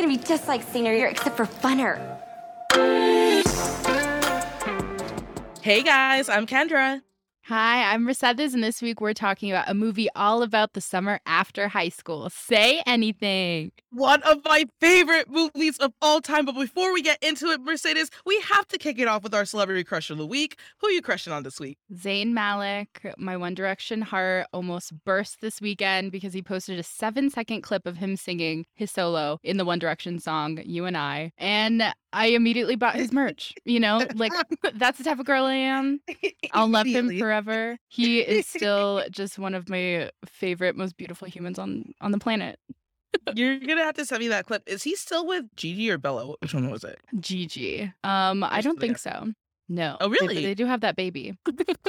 gonna be just like senior year, except for funner. Hey guys, I'm Kendra. Hi, I'm Mercedes, and this week we're talking about a movie all about the summer after high school. Say anything. One of my favorite movies of all time. But before we get into it, Mercedes, we have to kick it off with our celebrity crush of the week. Who are you crushing on this week? Zayn Malik, my One Direction heart almost burst this weekend because he posted a seven second clip of him singing his solo in the One Direction song, You and I. And I immediately bought his merch. You know, like that's the type of girl I am. I'll love him forever. He is still just one of my favorite, most beautiful humans on on the planet. You're gonna have to send me that clip. Is he still with Gigi or Bella? Which one was it? Gigi. Um, I don't think so. No. Oh, really? They, do have that baby.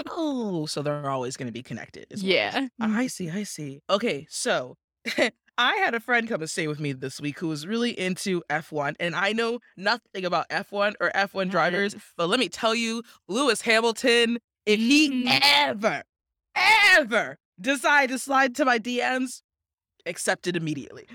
Oh, so they're always gonna be connected. Yeah. I see, I see. Okay, so I had a friend come and stay with me this week who was really into F1, and I know nothing about F1 or F1 drivers, but let me tell you, Lewis Hamilton, if he Mhm. ever, ever decide to slide to my DMs, accepted immediately.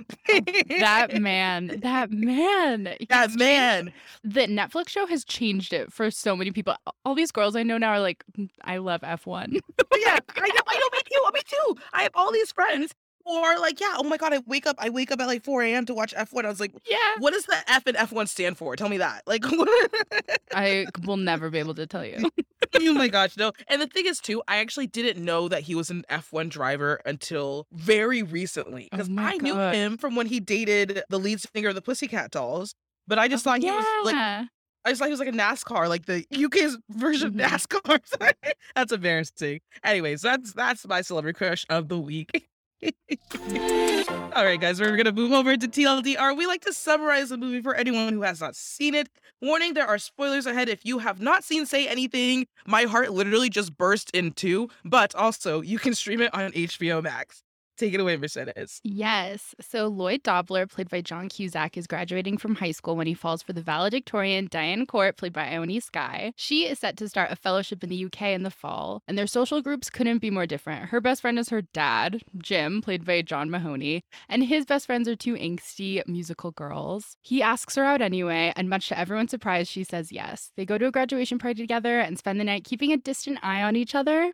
That man, that man. that changed- man. The Netflix show has changed it for so many people. All these girls I know now are like, "Mm, I love F1. yeah, I know, I know, me too, me too. I have all these friends are like, yeah, oh my god, I wake up, I wake up at like 4 a.m. to watch F1. I was like, yeah. what does the F and F1 stand for? Tell me that. Like, I will never be able to tell you. oh my gosh, no. And the thing is, too, I actually didn't know that he was an F1 driver until very recently Oh because my I knew him from when he dated the lead singer of the Pussycat Dolls. But I oh, just thought he was like. I just thought he was like a NASCAR, like the UK's version of mm-hmm. NASCAR. that's embarrassing. Anyways, that's that's my celebrity crush of the week. All right, guys, we're gonna move over to TLDR. We like to summarize the movie for anyone who has not seen it. Warning: there are spoilers ahead. If you have not seen Say Anything, my heart literally just burst in two. But also, you can stream it on HBO Max. Take it away, Mercedes. Yes. So Lloyd Dobler, played by John Cusack, is graduating from high school when he falls for the valedictorian Diane Court, played by Ione Skye. She is set to start a fellowship in the UK in the fall, and their social groups couldn't be more different. Her best friend is her dad, Jim, played by John Mahoney, and his best friends are two angsty musical girls. He asks her out anyway, and much to everyone's surprise, she says yes. They go to a graduation party together and spend the night keeping a distant eye on each other.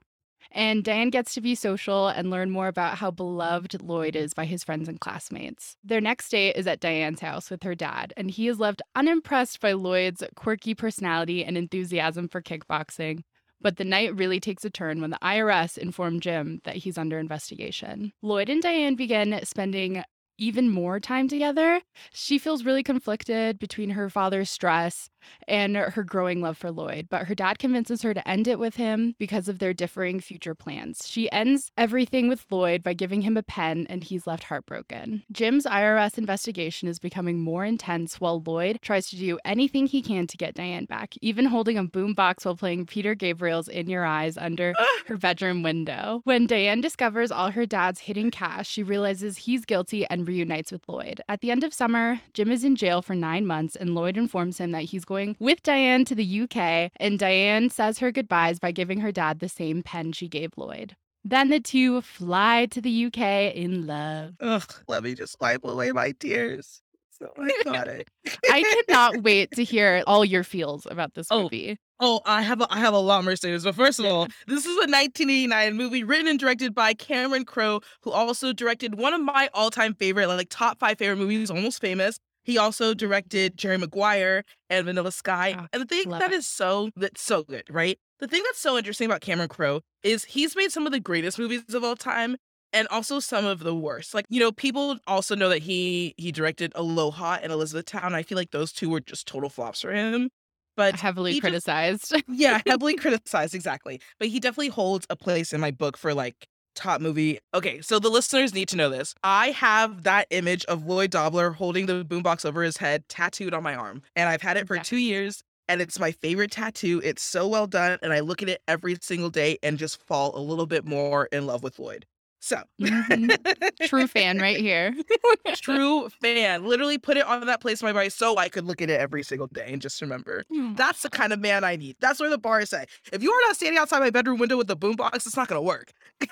And Diane gets to be social and learn more about how beloved Lloyd is by his friends and classmates. Their next date is at Diane's house with her dad, and he is left unimpressed by Lloyd's quirky personality and enthusiasm for kickboxing. But the night really takes a turn when the IRS inform Jim that he's under investigation. Lloyd and Diane begin spending even more time together. She feels really conflicted between her father's stress and her growing love for Lloyd, but her dad convinces her to end it with him because of their differing future plans. She ends everything with Lloyd by giving him a pen, and he's left heartbroken. Jim's IRS investigation is becoming more intense while Lloyd tries to do anything he can to get Diane back, even holding a boombox while playing Peter Gabriel's In Your Eyes under her bedroom window. When Diane discovers all her dad's hidden cash, she realizes he's guilty and reunites with Lloyd. At the end of summer, Jim is in jail for nine months, and Lloyd informs him that he's going with Diane to the UK, and Diane says her goodbyes by giving her dad the same pen she gave Lloyd. Then the two fly to the UK in love. Ugh, let me just wipe away my tears. So iconic. I cannot wait to hear all your feels about this Oh, movie. Oh, I have a, I have a lot, of Mercedes. But first of all, this is a 1989 movie written and directed by Cameron Crowe, who also directed one of my all-time favorite, like top five favorite movies, Almost Famous. He also directed Jerry Maguire and Vanilla Sky. Oh, and the thing that it. is so that's so good, right? The thing that's so interesting about Cameron Crowe is he's made some of the greatest movies of all time and also some of the worst. Like, you know, people also know that he he directed Aloha and Elizabethtown. I feel like those two were just total flops for him. But Heavily he just- criticized. yeah, heavily criticized, exactly. But he definitely holds a place in my book for like top movie. Okay, so the listeners need to know this. I have that image of Lloyd Dobler holding the boombox over his head tattooed on my arm, and I've had it for Yeah. two years. And it's my favorite tattoo. It's so well done. And I look at it every single day and just fall a little bit more in love with Lloyd. So, Mhm. True fan right here. true fan. Literally put it on that place in my body so I could look at it every single day and just remember. That's the kind of man I need. That's where the bar is at. If you are not standing outside my bedroom window with the boombox, it's not gonna work.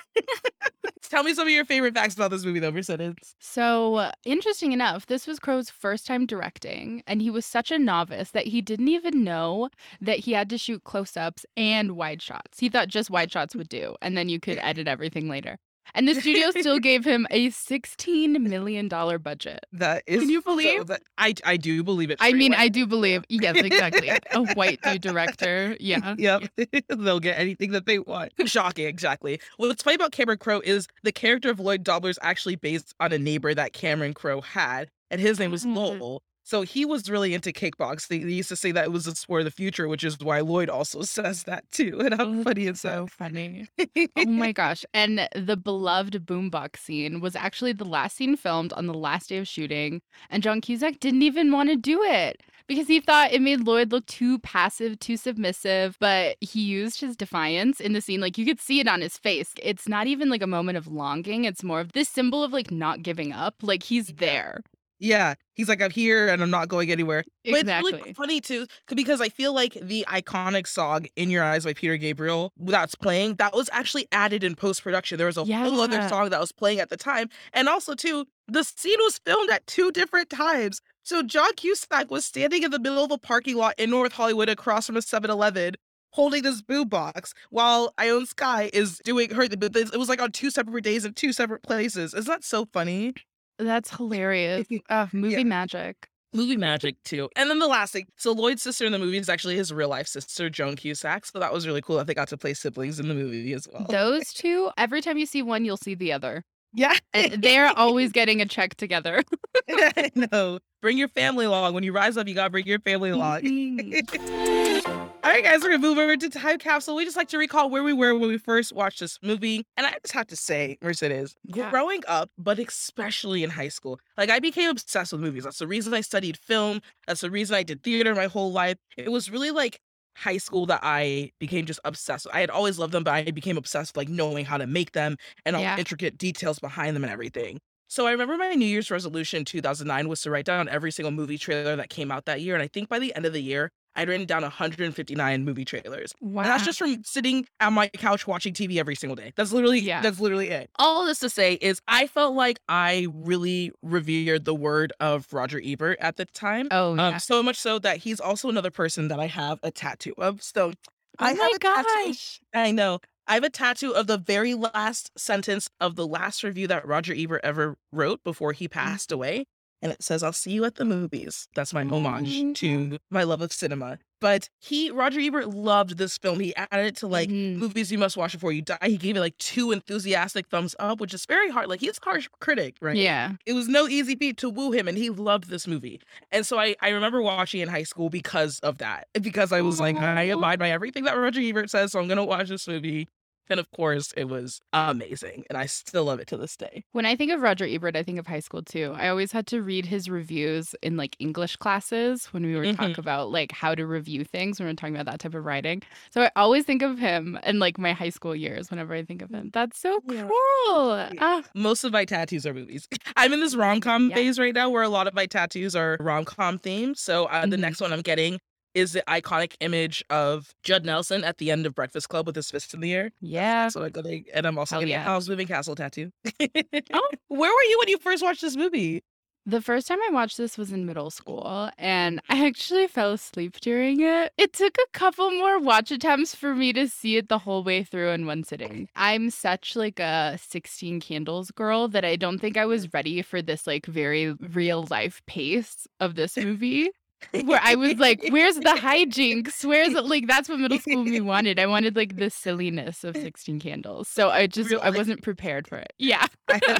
Tell me some of your favorite facts about this movie, though, Mercedes. So, uh, interesting enough, this was Crowe's first time directing, and he was such a novice that he didn't even know that he had to shoot close ups and wide shots. He thought just wide shots would do, and then you could edit everything later. And the studio still gave him a $16 million budget. That is. Can you so believe? that I I do believe it. I mean. I do believe, yes, exactly. A white dude director. Yeah. Yep. They'll get anything that they want. Shocking, exactly. What's funny about Cameron Crowe is the character of Lloyd Dobler is actually based on a neighbor that Cameron Crowe had, and his name was Mhm. Lowell. So he was really into kickbox. They, they used to say that it was a sport of the future, which is why Lloyd also says that too. And how funny is So that? funny. Oh my gosh. And the beloved boombox scene was actually the last scene filmed on the last day of shooting. And John Cusack didn't even want to do it because he thought it made Lloyd look too passive, too submissive. But he used his defiance in the scene. Like you could see it on his face. It's not even like a moment of longing, it's more of this symbol of like not giving up. Like he's there. Yeah, he's like, I'm here and I'm not going anywhere. But it's Exactly. really funny too, because I feel like the iconic song "In Your Eyes" by Peter Gabriel that's playing that was actually added in post production. There was a whole other song that was playing at the time, and also too, the scene was filmed at two different times. So John Cusack was standing in the middle of a parking lot in North Hollywood across from a 7-Eleven. Holding this boo box while Ione Skye is doing her. It was like on two separate days in two separate places. Isn't that so funny? That's hilarious. Uh, movie Yeah. magic. movie magic too. And then the last thing, so Lloyd's sister in the movie is actually his real life sister, Joan Cusack. So that was really cool that they got to play siblings in the movie as well. Those two, every time you see one, you'll see the other. yeah, they're always getting a check together. no. Bring your family along. When you rise up, you gotta bring your family along. All right, guys, we're gonna move over to Time Capsule. We just like to recall where we were when we first watched this movie. And I just have to say, Mercedes, Yeah. growing up, but especially in high school, like I became obsessed with movies. That's the reason I studied film. That's the reason I did theater my whole life. It was really like high school that I became just obsessed with. I had always loved them, but I became obsessed with like knowing how to make them and all Yeah. the intricate details behind them and everything. So I remember my New Year's resolution in 2009 was to write down every single movie trailer that came out that year. And I think by the end of the year, I'd written down 159 movie trailers. Wow. And that's just from sitting on my couch watching TV every single day. That's literally Yeah. that's literally it. All this to say is I felt like I really revered the word of Roger Ebert at the time. oh, yeah. Um, so much so that he's also another person that I have a tattoo of. So I oh have my a tattoo. gosh. I know. I have a tattoo of the very last sentence of the last review that Roger Ebert ever wrote before he passed away. And it says, I'll see you at the movies. That's my homage to my love of cinema. But he, Roger Ebert, loved this film. He added it to like Mhm. movies you must watch before you die. He gave it like two enthusiastic thumbs up, which is very hard. Like he's a harsh critic, right? Yeah. it was no easy feat to woo him and he loved this movie and so i, I remember watching in high school because of that because i was like i abide by everything that roger ebert says so i'm gonna watch this movie and of course it was amazing and i still love it to this day When I think of Roger Ebert, I think of high school too. I always had to read his reviews in like English classes when we were Mhm. talk about like how to review things when we are talking about that type of writing. So I always think of him in like my high school years whenever I think of him. That's so Yeah. cool. Ah, most of my tattoos are movies i'm in this rom-com Yeah. phase right now where a lot of my tattoos are rom-com themed so uh, the Mhm. next one i'm getting is the iconic image of Judd Nelson at the end of Breakfast Club with his fist in the air. yeah. So I'm gonna, oh, and I'm also Hell getting yeah. a Howl's Moving Castle tattoo. Oh. where were you when you first watched this movie? The first time I watched this was in middle school, and I actually fell asleep during it. It took a couple more watch attempts for me to see it the whole way through in one sitting. I'm such like a 16 candles girl that I don't think I was mm-hmm. ready for this like very real life pace of this movie. Where I was like, where's the hijinks? Where's it? Like, that's what middle school me wanted. I wanted like the silliness of 16 candles. So I just, I wasn't prepared for it. Yeah. I,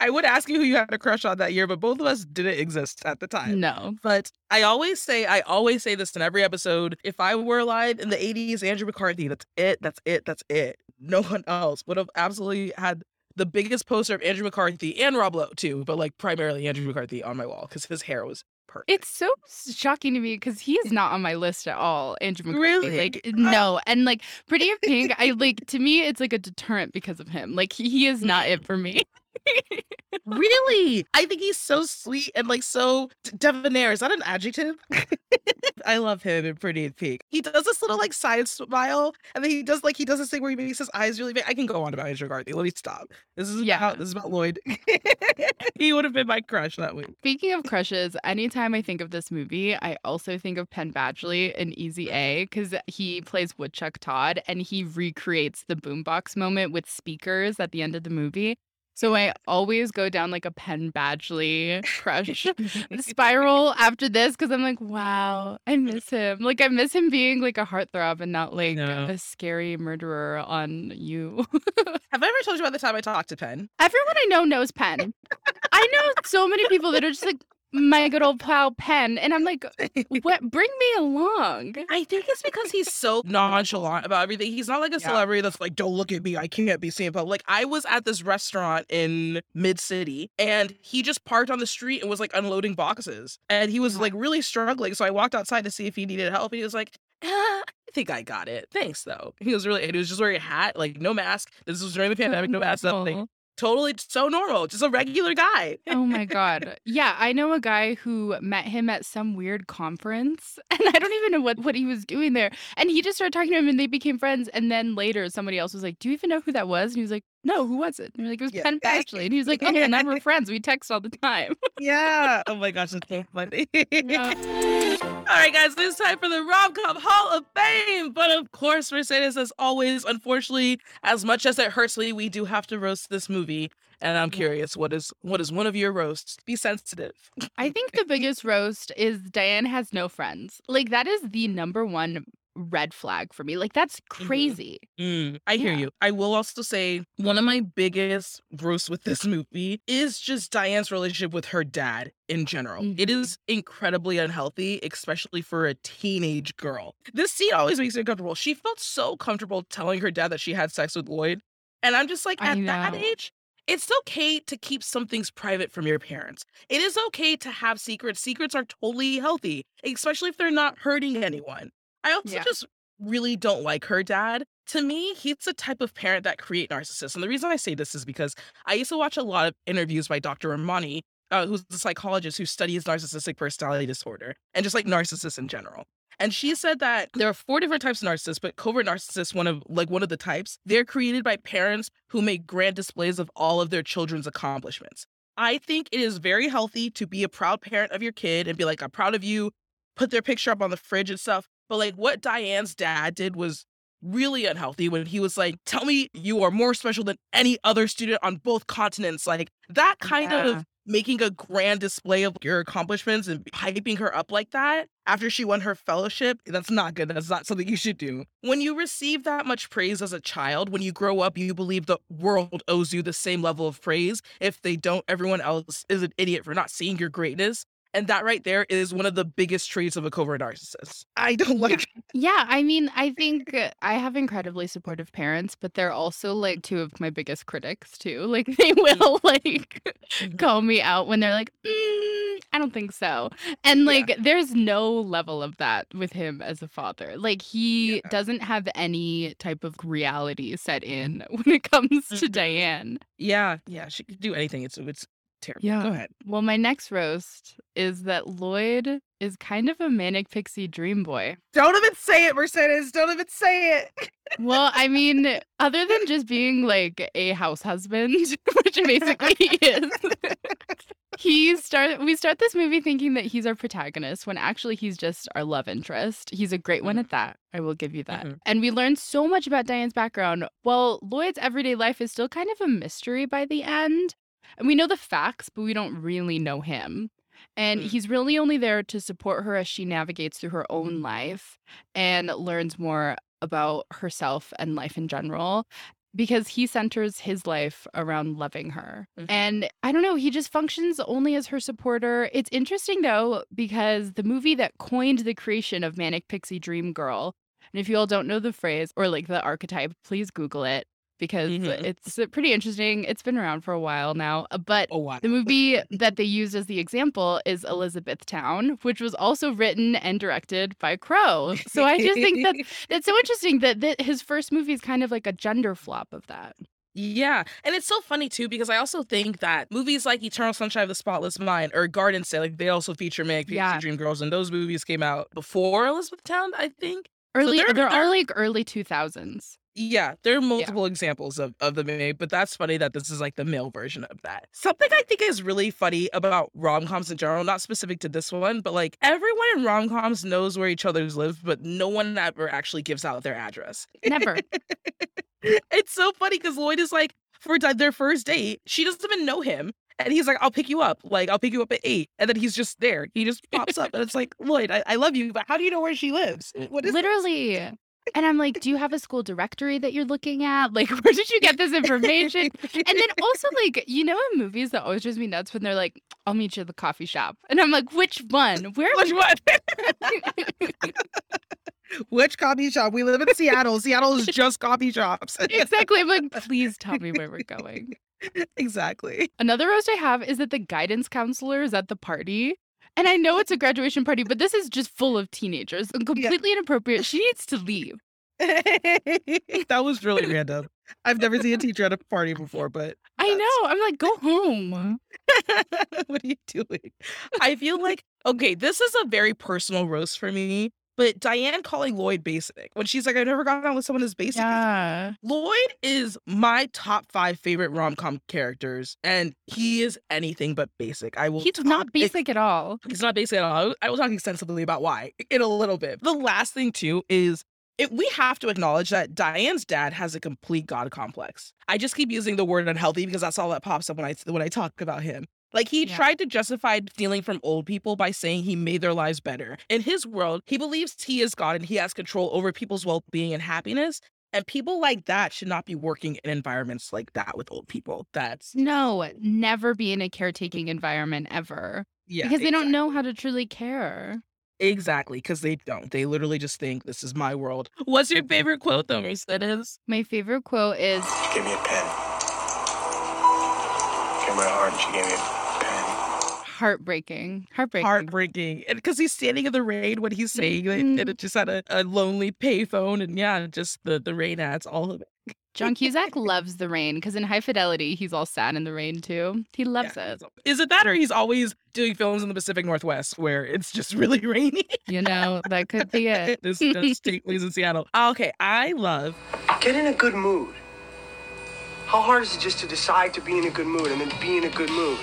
I would ask you who you had a crush on that year, but both of us didn't exist at the time. No. But I always say, I always say this in every episode. If I were alive in the 80s, Andrew McCarthy, that's it, that's it, that's it. No one else would have absolutely had the biggest poster of Andrew McCarthy and Rob Lowe too, but like primarily Andrew McCarthy on my wall because his hair was It's so shocking to me because he is not on my list at all, Andrew McCarthy. Really? Like, no. And like Pretty in Pink, I like to me, it's like a deterrent because of him. Like he, he is not it for me. really? I think he's so sweet and like so debonair. Is that an adjective? I love him in Pretty in Pink. He does this little like side smile, and then he does like he does this thing where he makes his eyes really big. I can go on about Andrew McCarthy. Let me stop. This is Yeah. about this is about Lloyd. he would have been my crush that week. Speaking of crushes, anytime I think of this movie, I also think of Penn Badgley in Easy A because he plays Woodchuck Todd and he recreates the boombox moment with speakers at the end of the movie. So I always go down like a Penn Badgley crush spiral after this because I'm like, wow, I miss him. Like I miss him being like a heartthrob and not like a scary murderer on you. Have I ever told you about the time I talked to Penn? Everyone I know knows Penn. I know so many people that are just like my good old pal Penn, and I'm like, what? Bring me along. I think it's because he's so nonchalant about everything. He's not like a Yeah. celebrity that's like, don't look at me. I can't be seen in public. Like, I was at this restaurant in mid city and he just parked on the street and was like unloading boxes. And he was like really struggling. So I walked outside to see if he needed help. And he was like, "Uh, I think I got it. Thanks, though. He was really, he was just wearing a hat, like no mask. This was during the pandemic, no mask, nothing. Totally so normal, just a regular guy. Oh my god. Yeah, I know a guy who met him at some weird conference and I don't even know what what he was doing there. And he just started talking to him and they became friends and then later somebody else was like, "Do you even know who that was?" And he was like, "No, who was it?" And we're like, "It was Yeah. Penn Badgley." And he was like, "Oh, and now we're friends. We text all the time." Yeah. Oh my gosh, that's so funny. Yeah. All right, guys, it's time for the Rom Com Hall of Fame. But of course, Mercedes, as always, unfortunately, as much as it hurts me, we do have to roast this movie. And I'm curious, what is what is one of your roasts? Be sensitive. I think the biggest roast is Diane has no friends. Like that is the number one red flag for me. Like that's crazy. Mm, I hear Yeah. you. I will also say one of my biggest roasts with this movie is just Diane's relationship with her dad in general. It Mhm. is incredibly unhealthy, especially for a teenage girl. This scene always makes me uncomfortable. She felt so comfortable telling her dad that she had sex with Lloyd. And I'm just like, at that age, it's okay to keep some things private from your parents. It is okay to have secrets. Secrets are totally healthy, especially if they're not hurting anyone. I also Yeah. just really don't like her dad. To me, he's the type of parent that create narcissists. And the reason I say this is because I used to watch a lot of interviews by Dr. Ramani, uh, who's the psychologist who studies narcissistic personality disorder and just like narcissists in general. And she said that there are four different types of narcissists, but covert narcissists, one of like one of the types, they're created by parents who make grand displays of all of their children's accomplishments. I think it is very healthy to be a proud parent of your kid and be like, I'm proud of you, put their picture up on the fridge and stuff. But like what Diane's dad did was really unhealthy when he was like, Tell me you are more special than any other student on both continents. Like that kind Yeah. of making a grand display of your accomplishments and hyping her up like that after she won her fellowship, that's not good. That's not something you should do. When you receive that much praise as a child, when you grow up, you believe the world owes you the same level of praise. If they don't, everyone else is an idiot for not seeing your greatness. And that right there is one of the biggest traits of a covert narcissist. I don't like Yeah, I mean, I think uh, I have incredibly supportive parents, but they're also like two of my biggest critics too. Like they will like call me out when they're like, "Mm, I don't think so. And Yeah. like there's no level of that with him as a father. Like he Yeah. doesn't have any type of reality set in when it comes to Mhm. Diane. Yeah, yeah, she could do anything. It's it's terrible. Yeah. Go ahead. Well, my next roast is that Lloyd is kind of a manic pixie dream boy. Don't even say it, Mercedes. Don't even say it. Well, I mean, other than just being like a house husband, which basically he is, he start we start this movie thinking that he's our protagonist when actually he's just our love interest. He's a great one Mhm. at that. I will give you that. Mhm. And we learn so much about Diane's background. Well, Lloyd's everyday life is still kind of a mystery by the end. And we know the facts, but we don't really know him. And Mm. he's really only there to support her as she navigates through her own life and learns more about herself and life in general because he centers his life around loving her. Mhm. And I don't know, he just functions only as her supporter. It's interesting though, because the movie that coined the creation of Manic Pixie Dream Girl, and if you all don't know the phrase or like the archetype, please Google it. Because Mhm. it's pretty interesting. It's been around for a while now, uh, but wow. the movie that they used as the example is Elizabethtown, which was also written and directed by Crowe. So I just think that it's so interesting that, that his first movie is kind of like a gender flop of that. Yeah. And it's so funny too, because I also think that movies like Eternal Sunshine of the Spotless Mind or Garden State, like they also feature Meg, Yeah. Dream Girls, and those movies came out before Elizabethtown, I think. Early, they're- they're, they're- all like early 2000s. Yeah, there are multiple examples of, of the movie, but that's funny that this is like the male version of that. Something I think is really funny about rom coms in general, not specific to this one, but like everyone in rom coms knows where each other's live, but no one ever actually gives out their address. Never. it's so funny because Lloyd is like, for their first date, she doesn't even know him. And he's like, I'll pick you up. Like, I'll pick you up at eight. And then he's just there. He just pops up. And it's like, Lloyd, I, I love you, but how do you know where she lives? What is Literally. And I'm like, do you have a school directory that you're looking at? Like, where did you get this information? And then also, like, you know, in movies that always drives me nuts when they're like, I'll meet you at the coffee shop. And I'm like, which one? Where? Which one? Which coffee shop? We live in Seattle. Seattle is just coffee shops. exactly. I'm like, please tell me where we're going. exactly. Another roast I have is that the guidance counselor is at the party. And I know it's a graduation party, but this is just full of teenagers and completely inappropriate. She needs to leave. that was really random. I've never seen a teacher at a party before, but I know. I'm like, go home. what are you doing? I feel like okay, this is a very personal roast for me. But Diane calling Lloyd basic when she's like, I've never gotten out with someone as basic. Yeah. Lloyd is my top five favorite rom com characters, and he is anything but basic. I will. He's talk- not basic at all. He's not basic at all. I will talk extensively about why in a little bit. The last thing too is it, we have to acknowledge that Diane's dad has a complete god complex. I just keep using the word unhealthy because that's all that pops up when I when I talk about him. Like he Yeah. tried to justify stealing from old people by saying he made their lives better. In his world, he believes he is God and he has control over people's well-being and happiness. And people like that should not be working in environments like that with old people. That's No, never be in a caretaking environment ever. yeah. because they don't know how to truly care. Exactly, because they don't. They literally just think this is my world. What's your mm-hmm. favorite quote though, Mercedes? My favorite quote is She gave me a pen. Came my heart and she gave me a pen. Heartbreaking. Heartbreaking. Heartbreaking. And because he's standing in the rain when he's saying it, and Mhm. it just had a, a lonely payphone, and yeah, just the, the rain adds all of it. John Cusack loves the rain because in High Fidelity, he's all sad in the rain too. He loves Yeah, it. he's al- Is it that or he's always doing films in the Pacific Northwest where it's just really rainy? You know, that could be it. this does take place in Seattle. Okay, I love Get in a good mood. How hard is it just to decide to be in a good mood and then be in a good mood?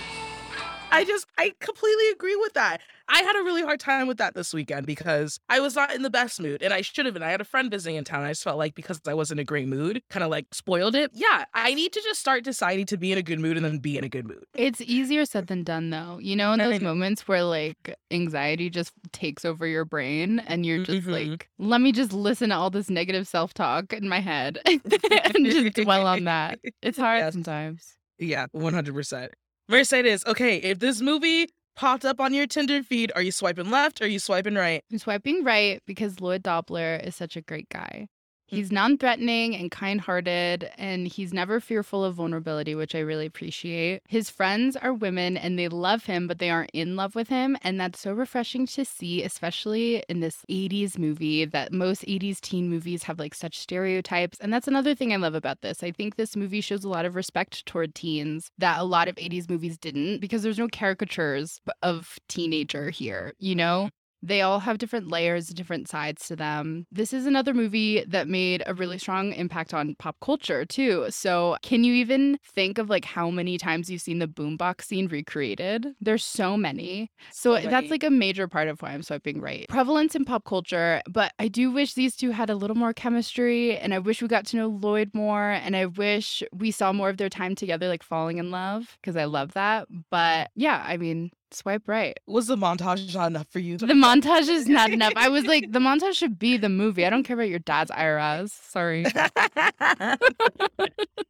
I just, I completely agree with that. I had a really hard time with that this weekend because I was not in the best mood and I should have been. I had a friend visiting in town. I just felt like because I was in a great mood, kind of like spoiled it. Yeah, I need to just start deciding to be in a good mood and then be in a good mood. It's easier said than done though. You know, in those moments where like anxiety just takes over your brain and you're just Mhm. like, let me just listen to all this negative self talk in my head and just dwell on that. It's hard Yes. sometimes. Yeah, 100%. Mercedes, okay, if this movie popped up on your Tinder feed, are you swiping left or are you swiping right? I'm swiping right because Lloyd Dobler is such a great guy. Hmm. He's non threatening and kind hearted, and he's never fearful of vulnerability, which I really appreciate. His friends are women and they love him, but they aren't in love with him. And that's so refreshing to see, especially in this 80s movie that most 80s teen movies have like such stereotypes. And that's another thing I love about this. I think this movie shows a lot of respect toward teens that a lot of 80s movies didn't because there's no caricatures of teenager here, you know? They all have different layers, different sides to them. This is another movie that made a really strong impact on pop culture too. So, can you even think of like how many times you've seen the boombox scene recreated? There's so many. So, So that's like a major part of why I'm swiping right. Prevalence in pop culture, but I do wish these two had a little more chemistry and I wish we got to know Lloyd more and I wish we saw more of their time together like falling in love because I love that. But yeah, I mean, swipe right. Was the montage not enough for you? The montage is not enough. I was like, the montage should be the movie. I don't care about your dad's IRAs. Sorry.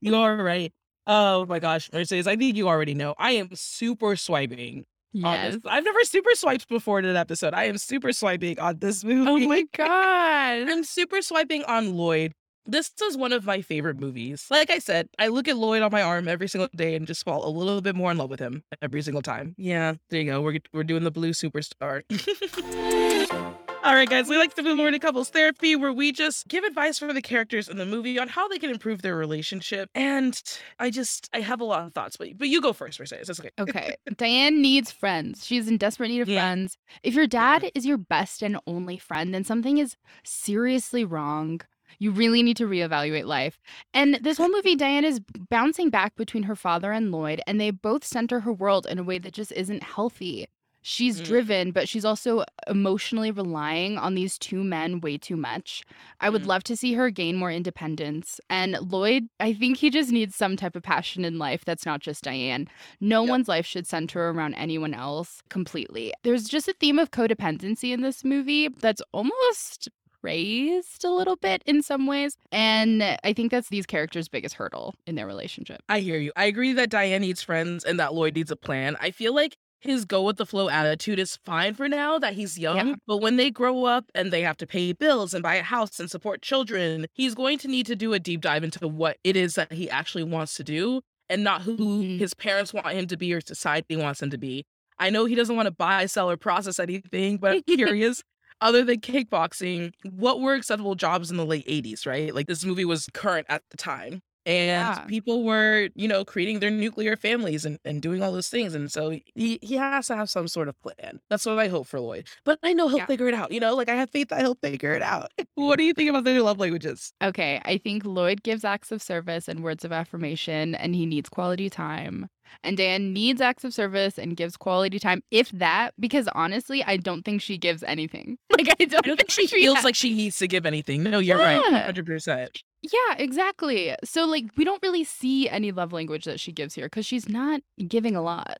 you are right. Oh my gosh, Mercedes, I think you already know. I am super swiping on Yes. this. I've never super swiped before in an episode. I am super swiping on this movie. Oh my god. I'm super swiping on Lloyd This is one of my favorite movies. Like I said, I look at Lloyd on my arm every single day and just fall a little bit more in love with him every single time. Yeah, there you go. We're we're doing the blue superstar. All right, guys, we like to over to couples therapy where we just give advice for the characters in the movie on how they can improve their relationship. And I just, I have a lot of thoughts, but, but you go first, Mercedes. That's okay. Okay. Diane needs friends. She's in desperate need of Yeah. friends. If your dad mm-hmm. is your best and only friend, then something is seriously wrong. You really need to reevaluate life. And this whole movie, Diane is bouncing back between her father and Lloyd, and they both center her world in a way that just isn't healthy. She's Mm. driven, but she's also emotionally relying on these two men way too much. I would Mm. love to see her gain more independence. And Lloyd, I think he just needs some type of passion in life that's not just Diane. No Yep. one's life should center around anyone else completely. There's just a theme of codependency in this movie that's almost praised a little bit in some ways. And I think that's these characters' biggest hurdle in their relationship. I hear you. I agree that Diane needs friends and that Lloyd needs a plan. I feel like his go with the flow attitude is fine for now that he's young, Yeah. but when they grow up and they have to pay bills and buy a house and support children, he's going to need to do a deep dive into what it is that he actually wants to do and not who Mhm. his parents want him to be or society wants him to be. I know he doesn't want to buy, sell, or process anything, but I'm curious. Other than kickboxing, what were acceptable jobs in the late 80s, right? Like this movie was current at the time and Yeah. people were you know creating their nuclear families and, and doing all those things and so he, he has to have some sort of plan that's what i hope for lloyd but i know he'll Yeah. figure it out you know like i have faith that he'll figure it out what do you think about their love languages Okay, I think Lloyd gives acts of service and words of affirmation, and he needs quality time. And Diane needs acts of service and gives quality time, if that, because honestly, I don't think she gives anything. Like, I don't, i don't think she she feels like she needs to give anything no you're right 100% Yeah, exactly. So, like, we don't really see any love language that she gives here because she's not giving a lot.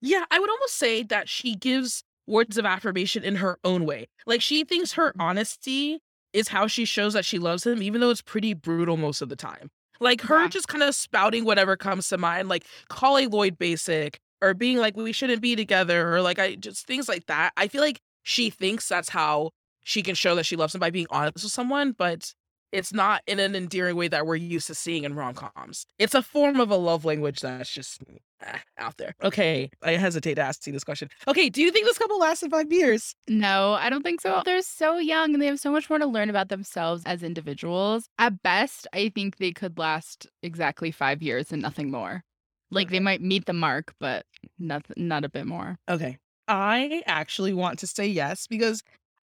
Yeah, I would almost say that she gives words of affirmation in her own way. Like she thinks her mm. honesty is how she shows that she loves him, even though it's pretty brutal most of the time. Like her Yeah. just kind of spouting whatever comes to mind, like calling Lloyd basic or being like, we shouldn't be together, or like I just things like that. I feel like she thinks that's how she can show that she loves him by being honest with someone, but it's not in an endearing way that we're used to seeing in rom coms. It's a form of a love language that's just eh, out there. Okay, I hesitate to ask you this question. Okay, do you think this couple lasted five years? No, I don't think so. They're so young and they have so much more to learn about themselves as individuals. At best, I think they could last exactly five years and nothing more. Like they might meet the mark, but not not a bit more. Okay, I actually want to say yes because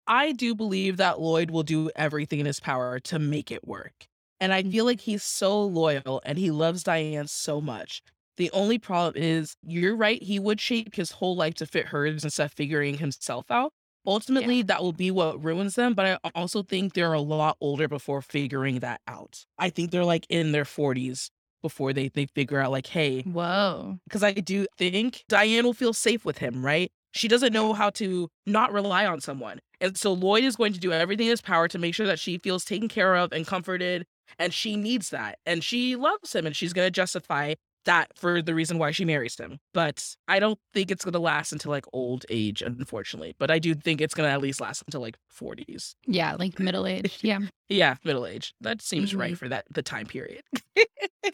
I do believe that Lloyd will do everything in his power to make it work. And I feel mm-hmm. like he's so loyal and he loves Diane so much. The only problem is, you're right, he would shape his whole life to fit hers instead of figuring himself out. Ultimately, that will be what ruins them. But I also think they're a lot older before figuring that out. I think they're like in their 40s before they, they figure out, like, hey, Whoa. because I do think Diane will feel safe with him, right? She doesn't know how to not rely on someone. And so Lloyd is going to do everything in his power to make sure that she feels taken care of and comforted. And she needs that. And she loves him and she's going to justify that for the reason why she marries him. But I don't think it's going to last until like old age, unfortunately. But I do think it's going to at least last until like 40s. Yeah, like middle age. Yeah. Yeah, middle age. That seems Mhm. right for that the time period.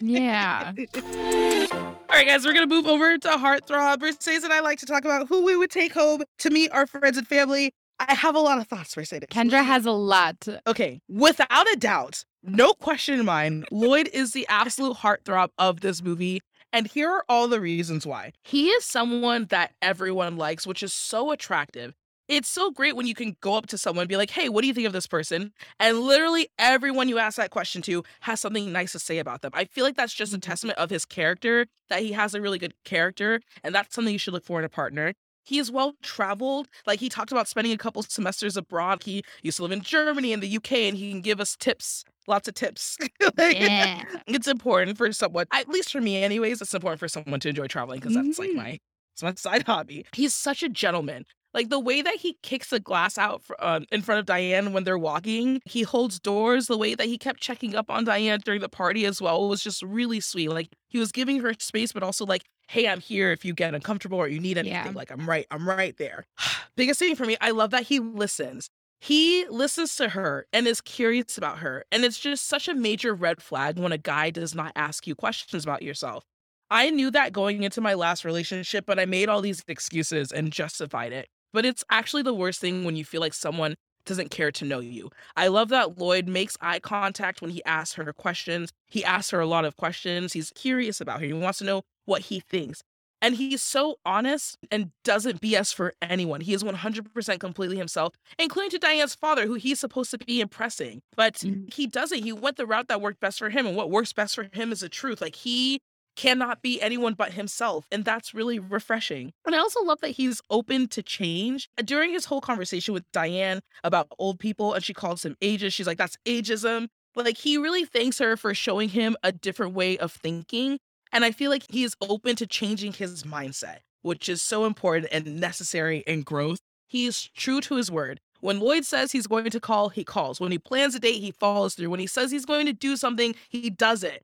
Yeah. All right, guys, we're gonna move over to Heartthrob. Mercedes and I like to talk about who we would take home to meet our friends and family. I have a lot of thoughts, Mercedes. Kendra has a lot. Okay, without a doubt, no question in mind, Lloyd is the absolute heartthrob of this movie. And here are all the reasons why. He is someone that everyone likes, which is so attractive. It's so great when you can go up to someone and be like, hey, what do you think of this person? And literally everyone you ask that question to has something nice to say about them. I feel like that's just a Mhm. testament of his character, that he has a really good character. And that's something you should look for in a partner. He is well traveled. Like he talked about spending a couple semesters abroad. He used to live in Germany and the UK, and he can give us tips, lots of tips. Like, Yeah. it's important for someone, at least for me, anyways. It's important for someone to enjoy traveling because that's like Mhm. my it's my side hobby. He's such a gentleman. Like the way that he kicks the glass out fr- um, in front of Diane when they're walking, he holds doors. The way that he kept checking up on Diane during the party as well was just really sweet. Like he was giving her space, but also like, "Hey, I'm here if you get uncomfortable or you need anything. Yeah. Like I'm right, I'm right there." Biggest thing for me, I love that he listens. He listens to her and is curious about her. And it's just such a major red flag when a guy does not ask you questions about yourself. I knew that going into my last relationship, but I made all these excuses and justified it. But it's actually the worst thing when you feel like someone doesn't care to know you. I love that Lloyd makes eye contact when he asks her questions. He asks her a lot of questions. He's curious about her. He wants to know what he thinks. And he's so honest and doesn't BS for anyone. He is 100% completely himself, including to Diane's father, who he's supposed to be impressing. But Mhm. he doesn't. He went the route that worked best for him. And what works best for him is the truth. Like he cannot be anyone but himself. And that's really refreshing. And I also love that he's open to change. During his whole conversation with Diane about old people and she calls him ageist, she's like, that's ageism. Like he really thanks her for showing him a different way of thinking. And I feel like he is open to changing his mindset, which is so important and necessary in growth. He is true to his word. When Lloyd says he's going to call, he calls. When he plans a date, he follows through. When he says he's going to do something, he does it.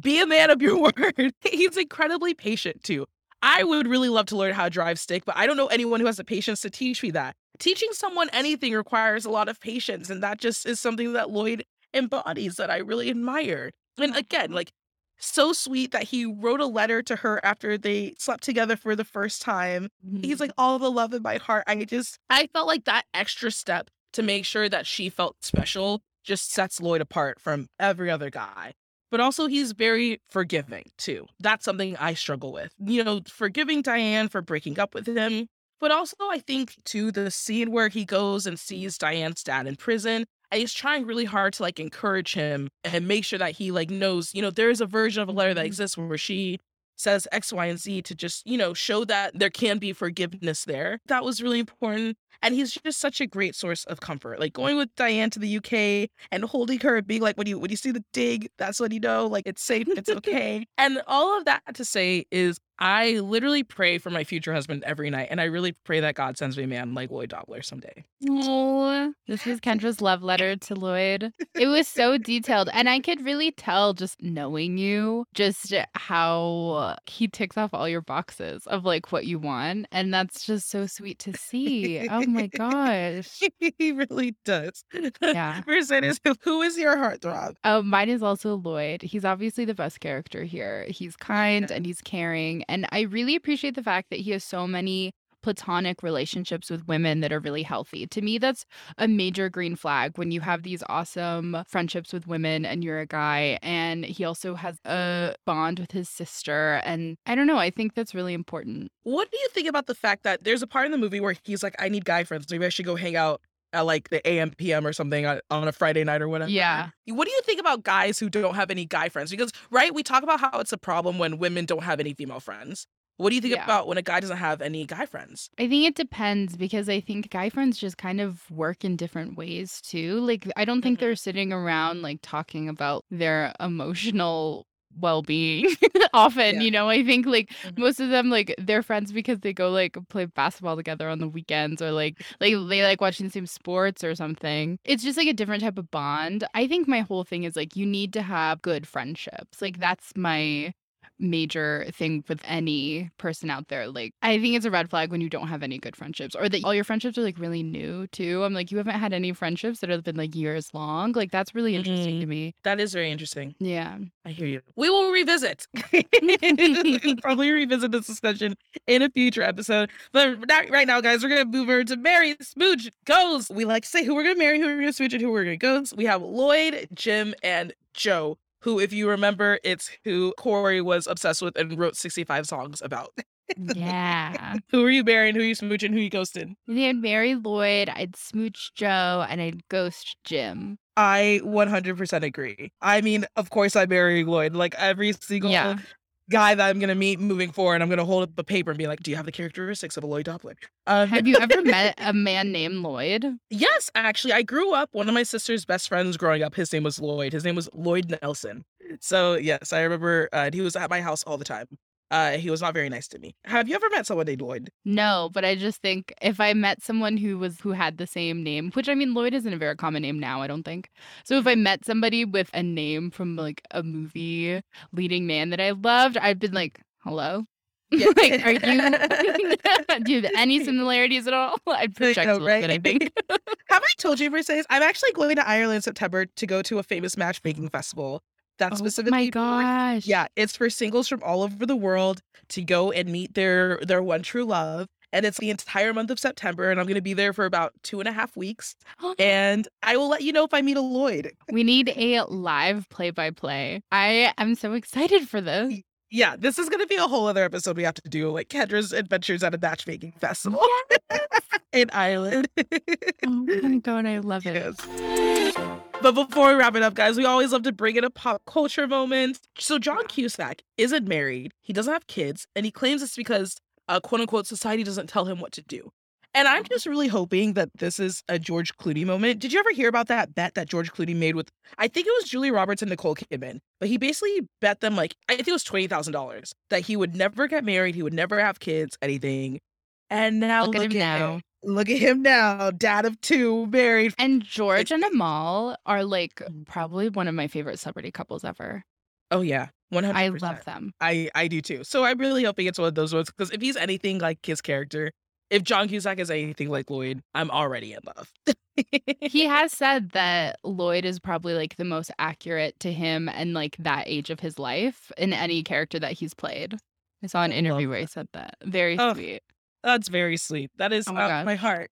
Be a man of your word. He's incredibly patient too. I would really love to learn how to drive stick, but I don't know anyone who has the patience to teach me that. Teaching someone anything requires a lot of patience, and that just is something that Lloyd embodies that I really admire. And again, like so sweet that he wrote a letter to her after they slept together for the first time. He's mm-hmm. like, all the love in my heart. I just, I felt like that extra step to make sure that she felt special just sets Lloyd apart from every other guy. But also, he's very forgiving too. That's something I struggle with. You know, forgiving Diane for breaking up with him. But also, I think too, the scene where he goes and sees Diane's dad in prison and he's trying really hard to like encourage him and make sure that he like knows, you know, there is a version of a letter that mm-hmm. exists where she says X, Y, and Z to just, you know, show that there can be forgiveness there. That was really important. And he's just such a great source of comfort. Like going with Diane to the UK and holding her and being like, when you when you see the dig, that's when you know like it's safe, it's okay. and all of that to say is I literally pray for my future husband every night. And I really pray that God sends me a man like Lloyd Dobler someday. Oh, this was Kendra's love letter to Lloyd. It was so detailed. And I could really tell just knowing you, just how he ticks off all your boxes of like what you want. And that's just so sweet to see. Oh my gosh. he really does. Yeah. Mercedes, who is your heartthrob? Oh, mine is also Lloyd. He's obviously the best character here. He's kind and he's caring. And I really appreciate the fact that he has so many platonic relationships with women that are really healthy. To me, that's a major green flag when you have these awesome friendships with women and you're a guy. And he also has a bond with his sister. And I don't know, I think that's really important. What do you think about the fact that there's a part in the movie where he's like, I need guy friends. Maybe I should go hang out at like the AM PM or something on, on a Friday night or whatever. Yeah. What do you think about guys who don't have any guy friends? Because right, we talk about how it's a problem when women don't have any female friends. What do you think Yeah. about when a guy doesn't have any guy friends? I think it depends because I think guy friends just kind of work in different ways too. Like, I don't think Mhm. they're sitting around like talking about their emotional well being often. Yeah. You know, I think like Mhm. most of them, like, they're friends because they go like play basketball together on the weekends or like, like they like watching the same sports or something. It's just like a different type of bond. I think my whole thing is like, you need to have good friendships. Like, that's my major thing with any person out there. Like, I think it's a red flag when you don't have any good friendships or that all your friendships are like really new too. I'm like, you haven't had any friendships that have been like years long. Like, that's really interesting mm-hmm. to me. That is very interesting. Yeah. I hear you. We will revisit. Probably revisit this discussion in a future episode. But not right now, guys, we're gonna move over to Mary Smooch Goes. We like to say who we're gonna marry, who we're gonna smooch, and who we're gonna ghost. We have Lloyd, Jim, and Joe. Who, if you remember, it's who Corey was obsessed with and wrote 65 songs about. Yeah. who are you marrying, who are you smooching, who you ghosting? I'd marry Lloyd, I'd smooch Joe, and I'd ghost Jim. I 100% agree. I mean, of course, I marry Lloyd. Like every single Yeah. Guy that I'm gonna meet moving forward, I'm gonna hold up a paper and be like, "Do you have the characteristics of a Lloyd Dobler?" Um, Have you ever met a man named Lloyd? yes, actually, I grew up. One of my sister's best friends growing up, his name was Lloyd. His name was Lloyd Nelson. So yes, I remember. Uh, he was at my house all the time. Uh, he was not very nice to me. Have you ever met someone named Lloyd? No, but I just think if I met someone who was who had the same name, which I mean Lloyd isn't a very common name now, I don't think. So if I met somebody with a name from like a movie leading man that I loved, I'd been like, "Hello." Yeah. like, are you do you have any similarities at all? I'd project know, a little bit, I think. Have I told you, Mercedes? I'm actually going to Ireland in September to go to a famous matchmaking festival. That's Oh specifically my for- gosh. Yeah, it's for singles from all over the world to go and meet their their one true love. And it's the entire month of September, and I'm going to be there for about two and a half weeks. And I will let you know if I meet a Lloyd. we need a live play by play. I am so excited for this. Yeah, this is going to be a whole other episode we have to do, like Kendra's adventures at a matchmaking festival in Ireland. Oh my god, I love it. Yes. But before we wrap it up, guys, we always love to bring in a pop culture moment. So John Cusack isn't married, he doesn't have kids, and he claims it's because uh, quote unquote society doesn't tell him what to do. And I'm just really hoping that this is a George Clooney moment. Did you ever hear about that bet that George Clooney made with I think it was Julia Roberts and Nicole Kidman, but he basically bet them like I think it was twenty thousand dollars that he would never get married, he would never have kids, anything. And now Look look, at him now. him. Look at him now, dad of two, married. And George and Amal are like mm. probably one of my favorite celebrity couples ever. Oh yeah, one hundred. I love them. I I do too. So I'm really hoping it's one of those ones because if he's anything like his character, if John Cusack is anything like Lloyd, I'm already in love. He has said that Lloyd is probably like the most accurate to him and like that age of his life in any character that he's played. I saw an interview where he said that. Very Oh, sweet. That's very sweet. That is Oh my my, my heart.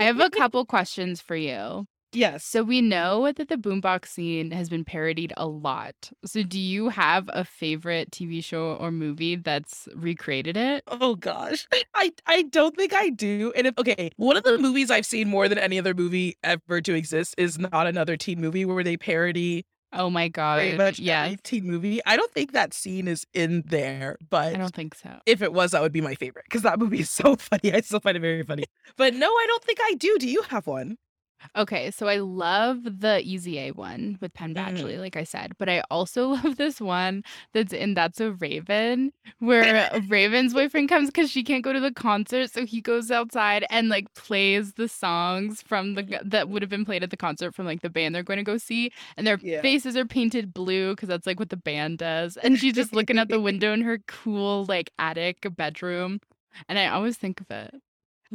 I have a couple questions for you. Yes. So we know that the boombox scene has been parodied a lot. So do you have a favorite TV show or movie that's recreated it? Oh gosh, I I don't think I do. And if okay, one of the movies I've seen more than any other movie ever to exist is not another teen movie where they parody Oh my god. much Yes. every teen movie. I don't think that scene is in there, but I don't think so. if it was, that would be my favorite because that movie is so funny. I still find it very funny. But no, I don't think I do. Do you have one? Okay, so I love the Easy A one with Penn Mm. Badgley, like I said, but I also love this one that's in That's So Raven, where Raven's boyfriend comes because she can't go to the concert, so he goes outside and like plays the songs from the that would have been played at the concert from like the band they're going to go see, and their Yeah. faces are painted blue because that's like what the band does, and she's just looking out the window in her cool like attic bedroom, and I always think of it.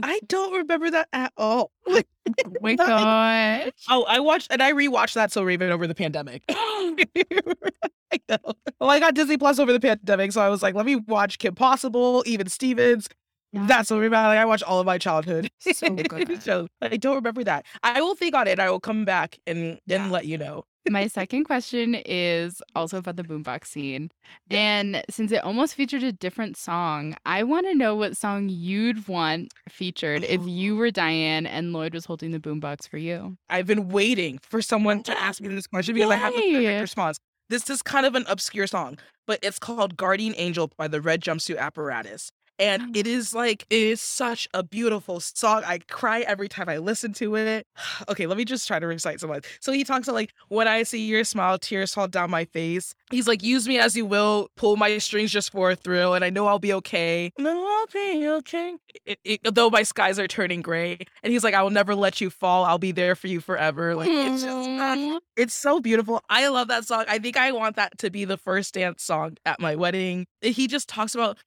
I don't remember that at all. Oh my gosh. Oh, I watched and I rewatched That's So Raven over the pandemic. I know. Well, I got Disney Plus over the pandemic, so I was like, let me watch Kim Possible, even Stevens. Yeah. That's what remember. Like, I watched all of my childhood. So good. so I don't remember that. I will think on it. I will come back and Yeah. let you know. My second question is also about the boombox scene. And since it almost featured a different song, I want to know what song you'd want featured if oh. you were Diane and Lloyd was holding the boombox for you. I've been waiting for someone to ask me this question because I have the Yay. perfect response. This is kind of an obscure song, but it's called Guardian Angel by the Red Jumpsuit Apparatus. And it is like, it is such a beautiful song. I cry every time I listen to it. Okay, let me just try to recite some lines. So he talks about like, when I see your smile, tears fall down my face. He's like, use me as you will, pull my strings just for a thrill, and I know I'll be okay. No, I'll be okay. It, it, though my skies are turning gray. And he's like, I will never let you fall. I'll be there for you forever. Like, it's just, ah, it's so beautiful. I love that song. I think I want that to be the first dance song at my wedding. He just talks about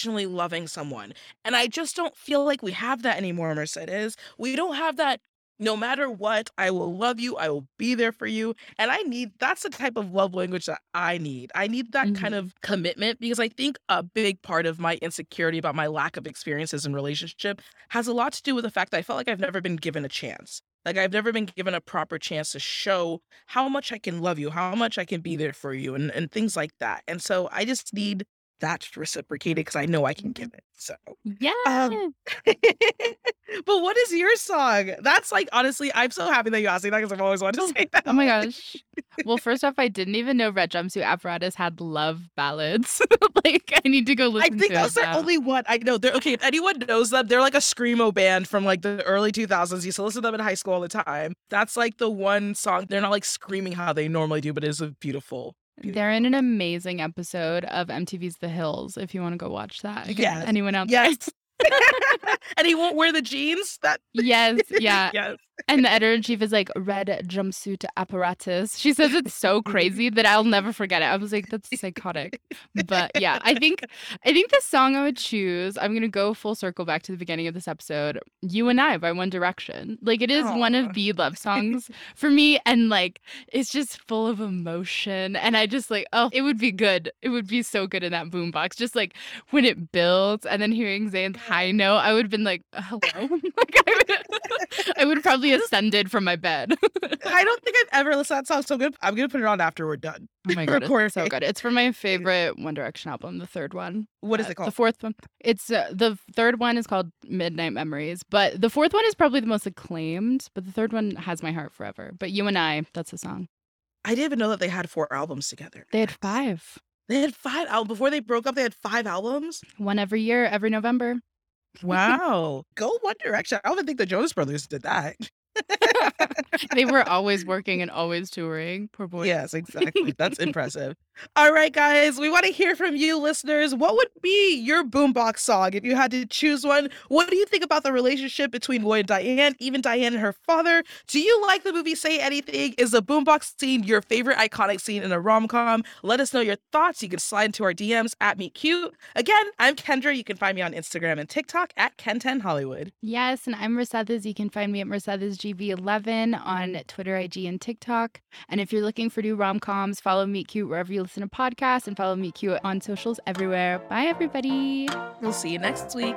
unconditionally loving someone. And I just don't feel like we have that anymore, Mercedes. We don't have that no matter what, I will love you. I will be there for you. And I need that's the type of love language that I need. I need that kind mm-hmm. of commitment because I think a big part of my insecurity about my lack of experiences in relationship has a lot to do with the fact that I felt like I've never been given a chance. Like I've never been given a proper chance to show how much I can love you, how much I can be there for you, and, and things like that. And so I just need that reciprocated because I know I can give it. So Yeah. Um, but what is your song? That's like honestly, I'm so happy that you asked me that because I've always wanted to say that. oh my gosh. Well, first off, I didn't even know Red Jumpsuit Apparatus had love ballads. like, I need to go I listen think to those it are now. only one I know. They're okay. If anyone knows them, they're like a screamo band from like the early 2000s. You Used to listen to them in high school all the time. That's like the one song. They're not like screaming how they normally do, but it is a beautiful. They're in an amazing episode of MTV's The Hills. If you want to go watch that, Again, Yes. anyone out there? Yes. and he won't wear the jeans. That Yes, yeah. yes. And the editor in chief is like red jumpsuit apparatus. She says it's so crazy that I'll never forget it. I was like, that's psychotic. But yeah, I think I think the song I would choose, I'm gonna go full circle back to the beginning of this episode. You and I by One Direction. Like it is one of the love songs for me. And like it's just full of emotion. And I just like, oh, it would be good. It would be so good in that boombox. Just like when it builds and then hearing Zayn's high note, I would have been like, hello. like, I, would, I would have ascended from my bed. I don't think I've ever listened to that song so good. I'm gonna put it on after we're done. Oh my god, it's so good. It's from my favorite One Direction album, the third one. What is Uh, it called? The fourth one. It's uh, the third one is called Midnight Memories, but the fourth one is probably the most acclaimed. But the third one has my heart forever. But you and I, that's the song. I didn't even know that they had four albums together. They had five, They had five albums before they broke up. They had five albums. one every year, every November. Wow, go One Direction. I don't even think the Jonas Brothers did that. they were always working and always touring. Poor boy. Yes, exactly. That's impressive. All right, guys, we want to hear from you, listeners. What would be your boombox song if you had to choose one? What do you think about the relationship between Lloyd and Diane, even Diane and her father? Do you like the movie Say Anything? Is the boombox scene your favorite iconic scene in a rom com? Let us know your thoughts. You can slide into our DMs at Meet Cute. Again, I'm Kendra. You can find me on Instagram and TikTok at Ken10 Hollywood. Yes, and I'm Mercedes. You can find me at MercedesGV11 on mm-hmm. Twitter, IG, and TikTok. And if you're looking for new rom coms, follow Meet Cute wherever you listen to podcasts and follow Meet Cute on socials everywhere. Bye, everybody. We'll see you next week.